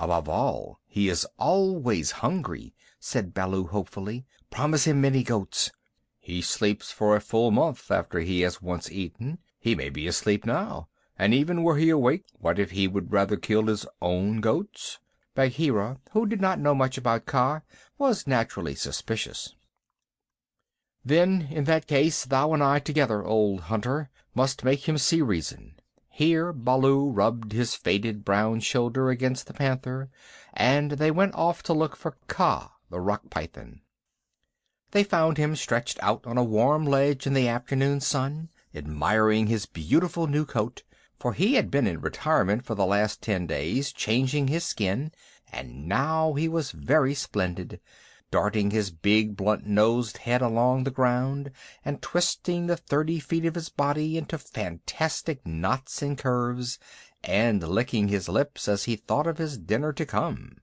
Above all, he is always hungry, said Baloo hopefully. Promise him many goats. He sleeps for a full month after he has once eaten. He may be asleep now, and even were he awake, what if he would rather kill his own goats? Bagheera, who did not know much about Kaa, was naturally suspicious. Then in that case thou and I together, old hunter, must make him see reason. Here Baloo rubbed his faded brown shoulder against the panther, and they went off to look for Kaa, the Rock Python. They found him stretched out on a warm ledge in the afternoon sun, admiring his beautiful new coat, for he had been in retirement for the last ten days, changing his skin, and now he was very splendid, darting his big blunt-nosed head along the ground, and twisting the thirty feet of his body into fantastic knots and curves, and licking his lips as he thought of his dinner to come.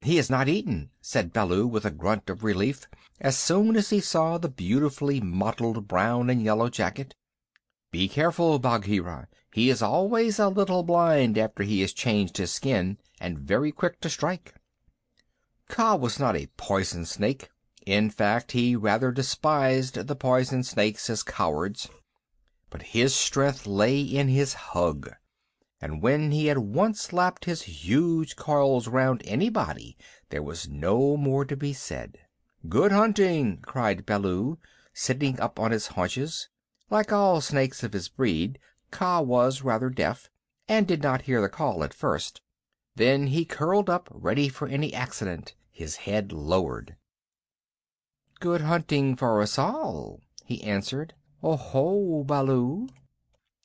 "He has not eaten," said Baloo with a grunt of relief, as soon as he saw the beautifully mottled brown and yellow jacket. "Be careful, Bagheera. He is always a little blind after he has changed his skin, and very quick to strike." Kaa was not a poison snake. In fact, he rather despised the poison snakes as cowards. But his strength lay in his hug and when he had once lapped his huge coils round anybody there was no more to be said. "Good hunting!" cried Baloo, sitting up on his haunches. Like all snakes of his breed, Kaa was rather deaf, and did not hear the call at first. Then he curled up, ready for any accident, his head lowered. "Good hunting for us all," he answered. "Oho, Baloo!"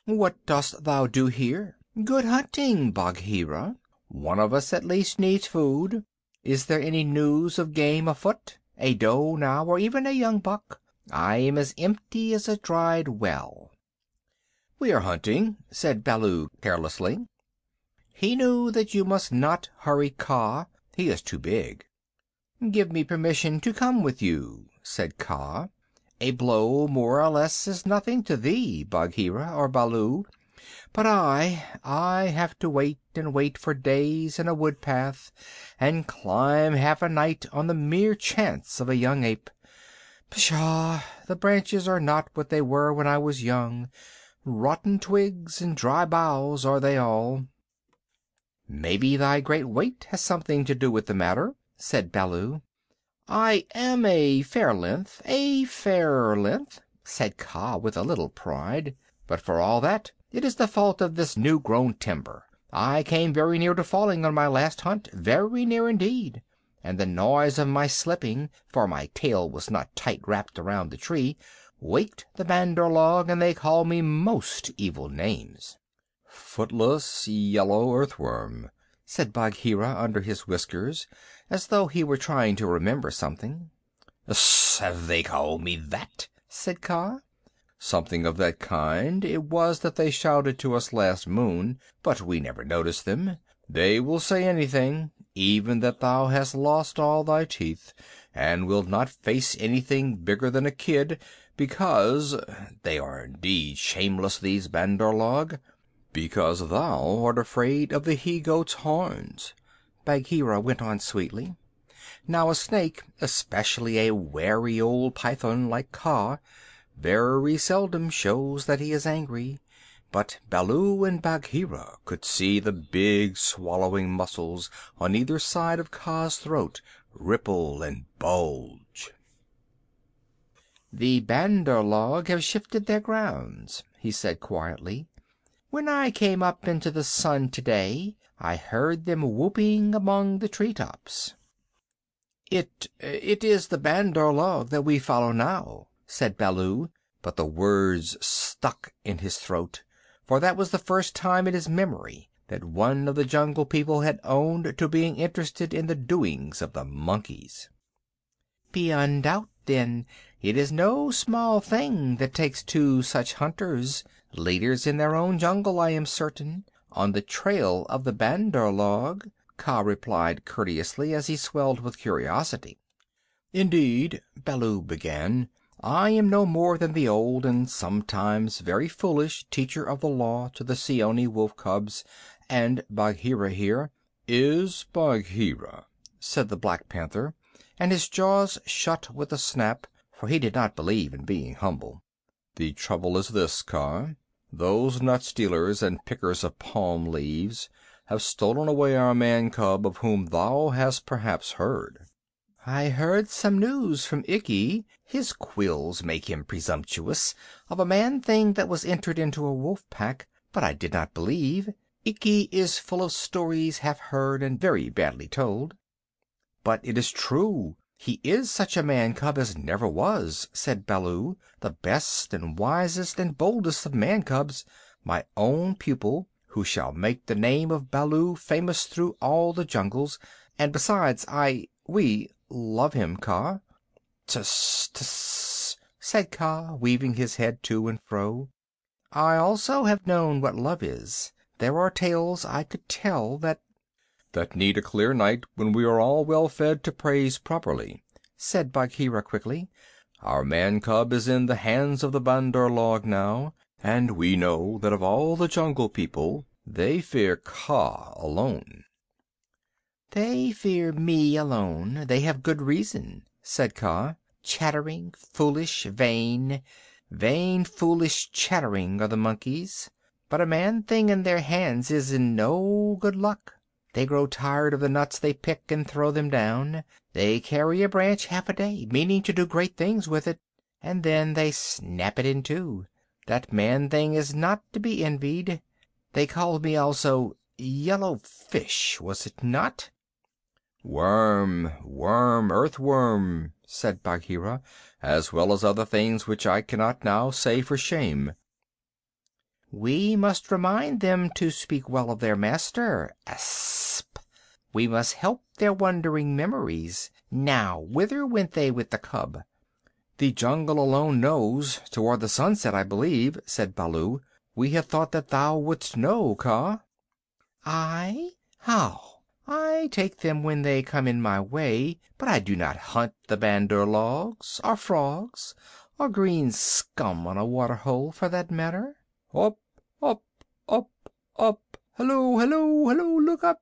"What dost thou do here?" "Good hunting, Bagheera. One of us at least needs food. Is there any news of game afoot? A doe now, or even a young buck? I am as empty as a dried well." "We are hunting," said Baloo carelessly. He knew that you must not hurry Kaa. He is too big. "Give me permission to come with you," said Kaa. "A blow more or less is nothing to thee, Bagheera or Baloo. But I I have to wait and wait for days in a wood path, and climb half a night on the mere chance of a young ape. Pshaw! The branches are not what they were when I was young. Rotten twigs and dry boughs are they all." "Maybe thy great weight has something to do with the matter," said Baloo. "I am a fair length a fair length," said Kaa with a little pride. "But for all that it is the fault of this new grown timber. I came very near to falling on my last hunt, very near indeed, and the noise of my slipping, for my tail was not tight wrapped around the tree, waked the Bandar log, and they called me most evil names." "Footless yellow earthworm," said Bagheera under his whiskers, as though he were trying to remember something. "Have they called me that?" said Kaa. "Something of that kind it was that they shouted to us last moon, but we never noticed them. They will say anything, even that thou hast lost all thy teeth, and wilt not face anything bigger than a kid, because they are indeed shameless, these Bandar log because thou art afraid of the he goat's horns," Bagheera went on sweetly. "Now a snake, especially a wary old python like Kaa, very seldom shows that he is angry. But Baloo and Bagheera could see the big swallowing muscles on either side of Kaa's throat ripple and bulge. "The Bandar log have shifted their grounds," he said quietly. "When I came up into the sun to day I heard them whooping among the tree tops." "It it is the Bandar log that we follow now," said Baloo, but the words stuck in his throat, for that was the first time in his memory that one of the Jungle People had owned to being interested in the doings of the monkeys. "Beyond doubt, then, it is no small thing that takes two such hunters, leaders in their own jungle, I am certain, on the trail of the Bandar log," Kaa replied courteously, as he swelled with curiosity. "Indeed," Baloo began, "I am no more than the old, and sometimes very foolish, Teacher of the Law to the Seeonee wolf cubs, and Bagheera here " "Is Bagheera," said the Black Panther, and his jaws shut with a snap, for he did not believe in being humble. "The trouble is this, Kaa. Those nut stealers and pickers of palm leaves have stolen away our man cub of whom thou hast perhaps heard." "I heard some news from Ikki his quills make him presumptuous of a man thing that was entered into a wolf pack, but I did not believe. Ikki is full of stories half heard and very badly told." "But it is true. He is such a man cub as never was," said Baloo, "the best and wisest and boldest of man cubs, my own pupil, who shall make the name of Baloo famous through all the jungles. And besides, I we love him, Kaa." "Tss! Tss!" said Kaa, weaving his head to and fro. "I also have known what love is. There are tales I could tell that " "That need a clear night when we are all well fed to praise properly," said Bagheera quickly. "Our man cub is in the hands of the Bandar log now, and we know that of all the Jungle People they fear Kaa alone." "They fear me alone. They have good reason," said Kaa. "Chattering, foolish, vain vain, foolish, chattering are the monkeys. But a man thing in their hands is in no good luck. They grow tired of the nuts they pick and throw them down. They carry a branch half a day, meaning to do great things with it, and then they snap it in two. That man thing is not to be envied. They called me also Yellow Fish, was it not?" "Worm, worm, earthworm," said Bagheera, "as well as other things which I cannot now say for shame." "We must remind them to speak well of their master. We must help their wandering memories. Now, whither went they with the cub?" "The jungle alone knows. Toward the sunset, I believe," said Baloo. "We had thought that thou wouldst know, Kaa." "I? How? I take them when they come in my way, but I do not hunt the Bandar logs, or frogs, or green scum on a water hole, for that matter." "Up, up, up, up! Hello, hello, hello! Look up!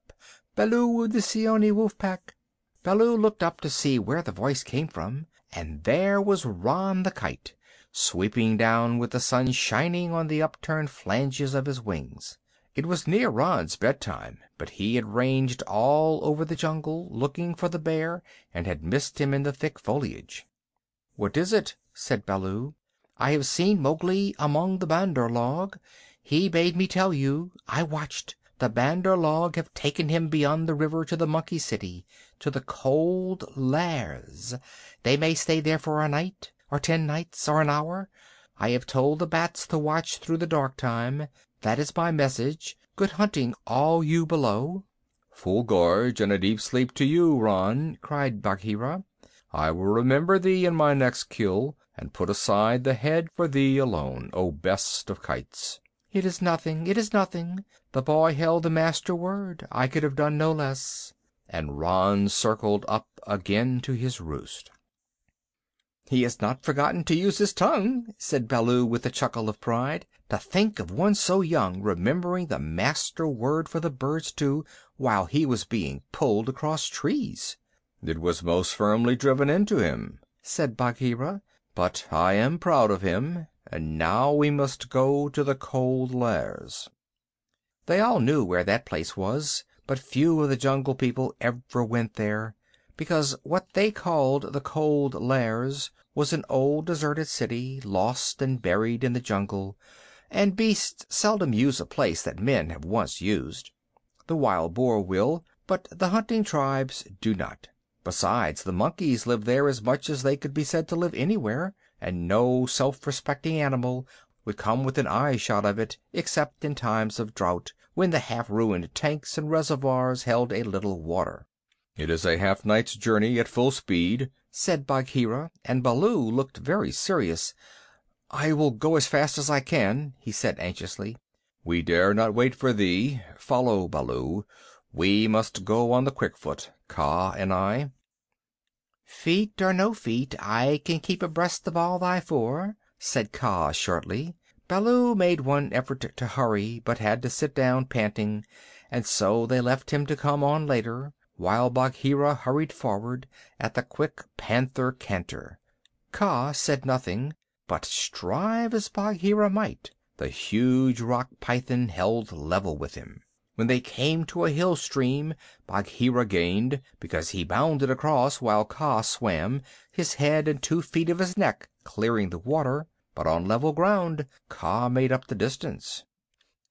Baloo of the Seeonee Wolf Pack!" Baloo looked up to see where the voice came from, and there was Rann the Kite, sweeping down with the sun shining on the upturned flanges of his wings. It was near Rann's bedtime, but he had ranged all over the jungle, looking for the Bear, and had missed him in the thick foliage. "What is it?" said Baloo. "I have seen Mowgli among the Bandar log. He bade me tell you. I watched. The Bandar log have taken him beyond the river to the Monkey City to the Cold Lairs. They may stay there for a night, or ten nights, or an hour. I have told the bats to watch through the dark time. That is my message. Good hunting, all you below." "Full gorge and a deep sleep to you, Rann!" cried Bagheera. "I will remember thee in my next kill, and put aside the head for thee alone, O best of kites." "It is nothing, it is nothing. The boy held the Master word. I could have done no less." And Rann circled up again to his roost. "He has not forgotten to use his tongue," said Baloo with a chuckle of pride. "To think of one so young remembering the Master word for the birds too, while he was being pulled across trees!" "It was most firmly driven into him," said Bagheera. "But I am proud of him. And now we must go to the Cold Lairs." They all knew where that place was, but few of the Jungle People ever went there, because what they called the Cold Lairs was an old deserted city, lost and buried in the jungle, and beasts seldom use a place that men have once used. The wild boar will, but the hunting tribes do not. Besides, the monkeys live there as much as they could be said to live anywhere, and no self respecting animal would come within eyeshot of it except in times of drought, when the half ruined tanks and reservoirs held a little water. "It is a half night's journey at full speed," said Bagheera, and Baloo looked very serious. "I will go as fast as I can," he said anxiously. "We dare not wait for thee. Follow, Baloo. We must go on the quick foot, Kaa and I." "Feet or no feet, I can keep abreast of all thy four," said Kaa shortly. Baloo made one effort to hurry, but had to sit down panting, and so they left him to come on later, while Bagheera hurried forward at the quick panther canter. Kaa said nothing, but strive as Bagheera might, the huge Rock Python held level with him. When they came to a hill stream Bagheera gained, because he bounded across while Kaa swam, his head and two feet of his neck clearing the water, but on level ground Kaa made up the distance.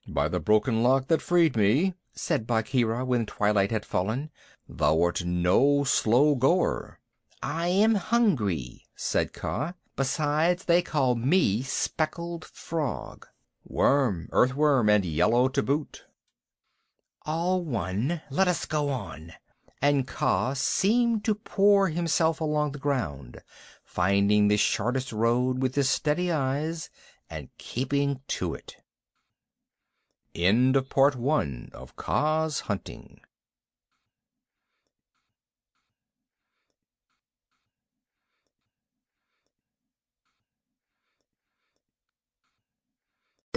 "By the Broken Lock that freed me," said Bagheera, when twilight had fallen, "thou art no slow goer." "I am hungry," said Kaa. "Besides, they call me Speckled Frog." "Worm, earthworm, and yellow to boot." "All one. Let us go on." And Kaa seemed to pour himself along the ground, finding the shortest road with his steady eyes, and keeping to it. End of Part One of Kaa's Hunting.